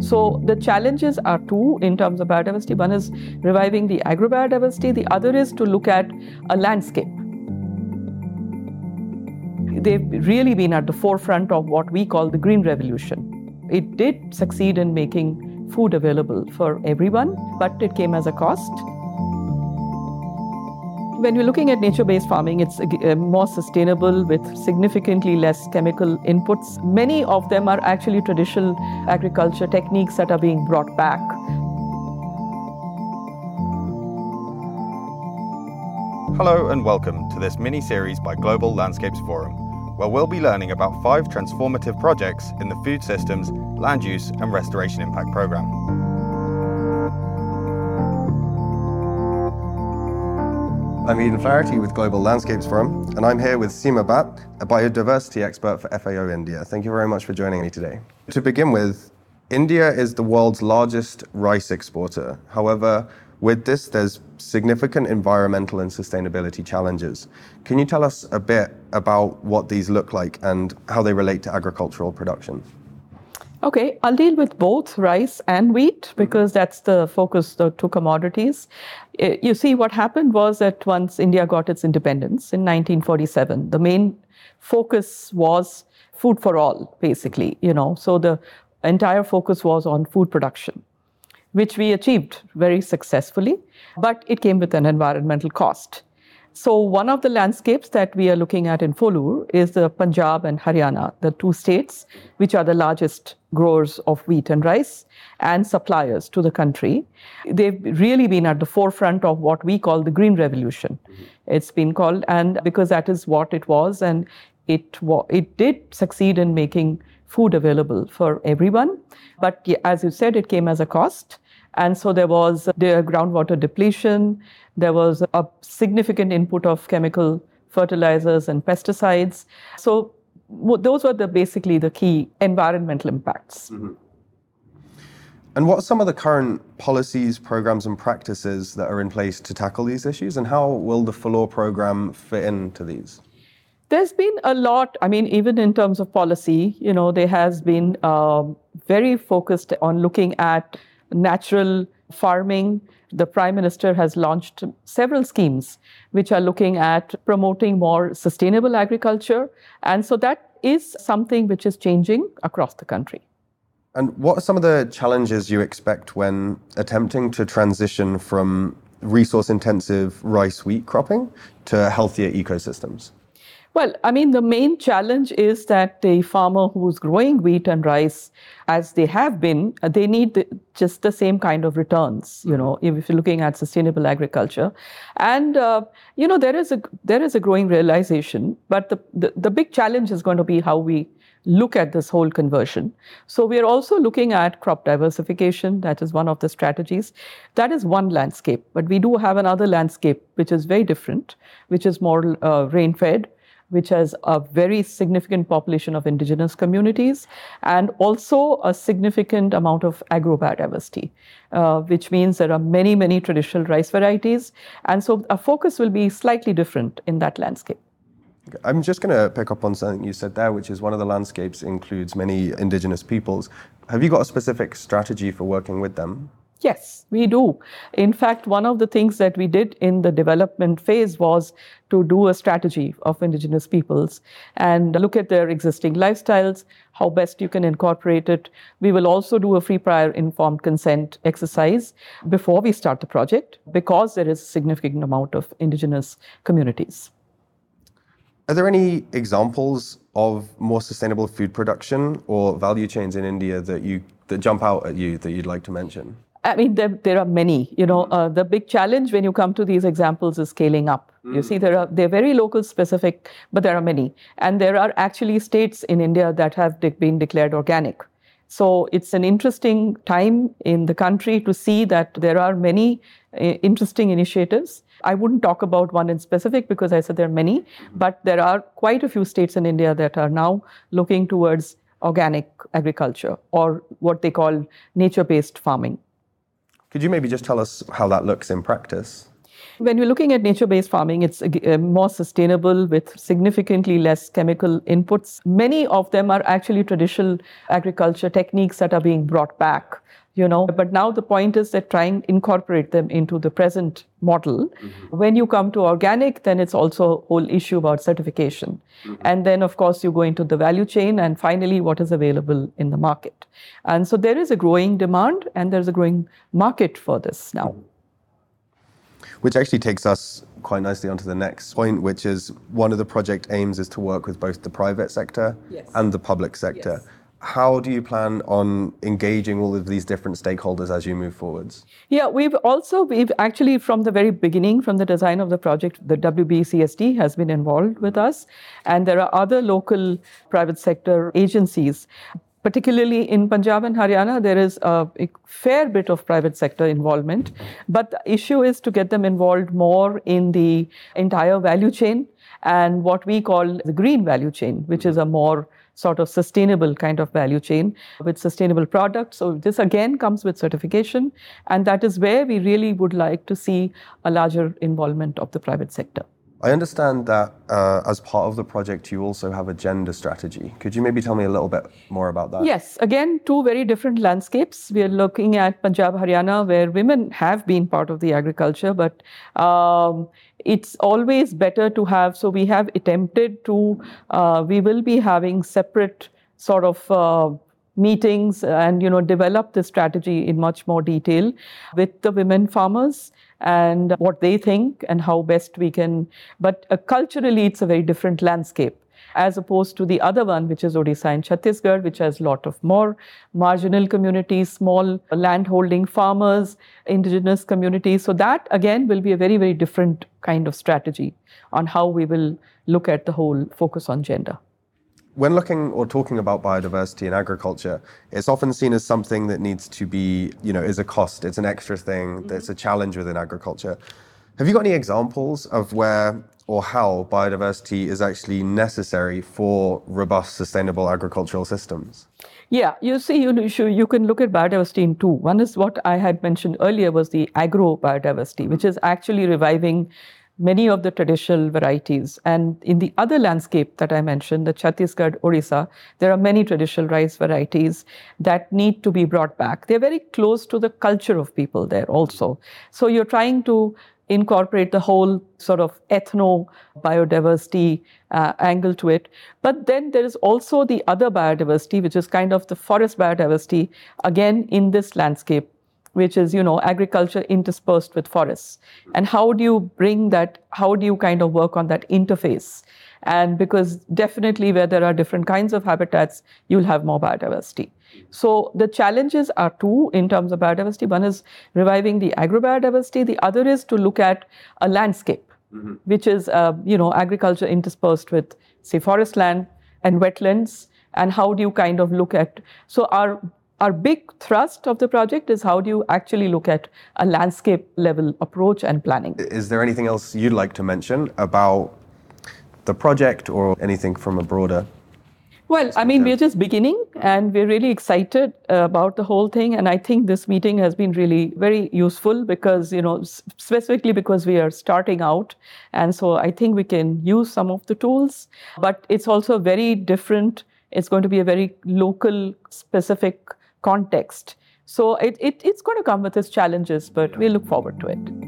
So the challenges are two in terms of biodiversity. One is reviving the agrobiodiversity, the other is to look at a landscape. They've really been at the forefront of what we call the green revolution. It did succeed in making food available for everyone, but it came as a cost. When we're looking at nature based farming, it's uh, more sustainable with significantly less chemical inputs. Many of them are actually traditional agriculture techniques that are being brought back. Hello and welcome to this mini series by Global Landscapes Forum, where we'll be learning about five transformative projects in the Food Systems, Land Use and Restoration Impact Programme. I'm Eden Flaherty with Global Landscapes Forum, and I'm here with Seema Bhatt, a biodiversity expert for FAO India. Thank you very much for joining me today. To begin with, India is the world's largest rice exporter. However, with this, there's significant environmental and sustainability challenges. Can you tell us a bit about what these look like and how they relate to agricultural production? Okay, I'll deal with both rice and wheat because that's the focus, the two commodities. Eh, you see, what happened was that once India got its independence in 1947, the main focus was food for all, basically, you know. So the entire focus was on food production, which we achieved very successfully, but it came with an environmental cost. So one of the landscapes that we are looking at in Folur is the Punjab and Haryana, the two states which are the largest growers of wheat and rice and suppliers to the country. They've really been at the forefront of what we call the green revolution. Mm-hmm. It's been called, and because that is what it was, and it it did succeed in making food available for everyone. But as you said, it came as a cost. And so there was the groundwater depletion, there was a significant input of chemical fertilizers and pesticides. So those were the basically the key environmental impacts. Mm-hmm. And what are some of the current policies, programs, and practices that are in place to tackle these issues, and how will the Folur program fit into these? There's been a lot. I mean, even in terms of policy, you know, there has been uh, very focused on looking at natural farming. The Prime Minister has launched several schemes which are looking at promoting more sustainable agriculture. And so that is something which is changing across the country. And what are some of the challenges you expect when attempting to transition from resource intensive rice wheat cropping to healthier ecosystems? Well, I mean, the main challenge is that a farmer who's growing wheat and rice, as they have been, they need the, just the same kind of returns. You know, if you're looking at sustainable agriculture, and uh, you know, there is a there is a growing realization, but the, the the big challenge is going to be how we look at this whole conversion. So we are also looking at crop diversification. That is one of the strategies. That is one landscape, but we do have another landscape which is very different, which is more uh, rain fed which has a very significant population of indigenous communities and also a significant amount of agrobiodiversity, uh, which means there are many, many traditional rice varieties. And so our focus will be slightly different in that landscape. I'm just going to pick up on something you said there, which is one of the landscapes includes many indigenous peoples. Have you got a specific strategy for working with them? Yes, we do. In fact, one of the things that we did in the development phase was to do a strategy of indigenous peoples and look at their existing lifestyles, how best you can incorporate it. We will also do a free prior informed consent exercise before we start the project because there is a significant amount of indigenous communities. Are there any examples of more sustainable food production or value chains in India that you that jump out at you that you'd like to mention? I mean, there, there are many. You know, uh, the big challenge when you come to these examples is scaling up. Mm. You see, there are they're very local specific, but there are many, and there are actually states in India that have de- been declared organic. So it's an interesting time in the country to see that there are many uh, interesting initiatives. I wouldn't talk about one in specific because I said there are many, but there are quite a few states in India that are now looking towards organic agriculture or what they call nature based farming. Could you maybe just tell us how that looks in practice? When we're looking at nature based farming, it's uh, more sustainable with significantly less chemical inputs. Many of them are actually traditional agriculture techniques that are being brought back you know but now the point is that trying incorporate them into the present model mm-hmm. when you come to organic then it's also a whole issue about certification mm-hmm. and then of course you go into the value chain and finally what is available in the market and so there is a growing demand and there's a growing market for this now which actually takes us quite nicely onto the next point, which is one of the project aims is to work with both the private sector yes. and the public sector. Yes how do you plan on engaging all of these different stakeholders as you move forwards? Yeah, we've also, we've actually from the very beginning, from the design of the project, the WBCSD has been involved with us. And there are other local private sector agencies. Particularly in Punjab and Haryana, there is a, a fair bit of private sector involvement. But the issue is to get them involved more in the entire value chain and what we call the green value chain, which is a more sort of sustainable kind of value chain with sustainable products. So this again comes with certification, and that is where we really would like to see a larger involvement of the private sector. I understand that uh, as part of the project, you also have a gender strategy. Could you maybe tell me a little bit more about that? Yes, again, two very different landscapes. We are looking at Punjab, Haryana, where women have been part of the agriculture, but um, it's always better to have. So we have attempted to, uh, we will be having separate sort of uh, meetings and you know develop the strategy in much more detail with the women farmers and what they think and how best we can. But uh, culturally, it's a very different landscape as opposed to the other one, which is Odisha and Chhattisgarh, which has lot of more marginal communities, small landholding farmers, indigenous communities. So that again will be a very, very different kind of strategy on how we will look at the whole focus on gender when looking or talking about biodiversity in agriculture, it's often seen as something that needs to be, you know, is a cost, it's an extra thing, mm-hmm. that's a challenge within agriculture. Have you got any examples of where or how biodiversity is actually necessary for robust, sustainable agricultural systems? Yeah, you see, you, you can look at biodiversity in two. One is what I had mentioned earlier was the agro biodiversity, which is actually reviving many of the traditional varieties. And in the other landscape that I mentioned, the Chhattisgarh, Orissa, there are many traditional rice varieties that need to be brought back. They're very close to the culture of people there also. So you're trying to incorporate the whole sort of ethno biodiversity uh, angle to it. But then there is also the other biodiversity, which is kind of the forest biodiversity, again in this landscape which is you know agriculture interspersed with forests. And how do you bring that how do you kind of work on that interface? And because definitely where there are different kinds of habitats you'll have more biodiversity. So the challenges are two in terms of biodiversity. One is reviving the agrobiodiversity. The other is to look at a landscape mm-hmm. which is uh, you know agriculture interspersed with say forest land and wetlands. And how do you kind of look at so our our big thrust of the project is how do you actually look at a landscape level approach and planning. Is there anything else you'd like to mention about the project or anything from a broader? Well, I mean, we're just beginning and we're really excited about the whole thing. And I think this meeting has been really very useful because, you know, specifically because we are starting out. And so I think we can use some of the tools, but it's also very different. It's going to be a very local, specific context. So it, it, it's going to come with its challenges, but we look forward to it.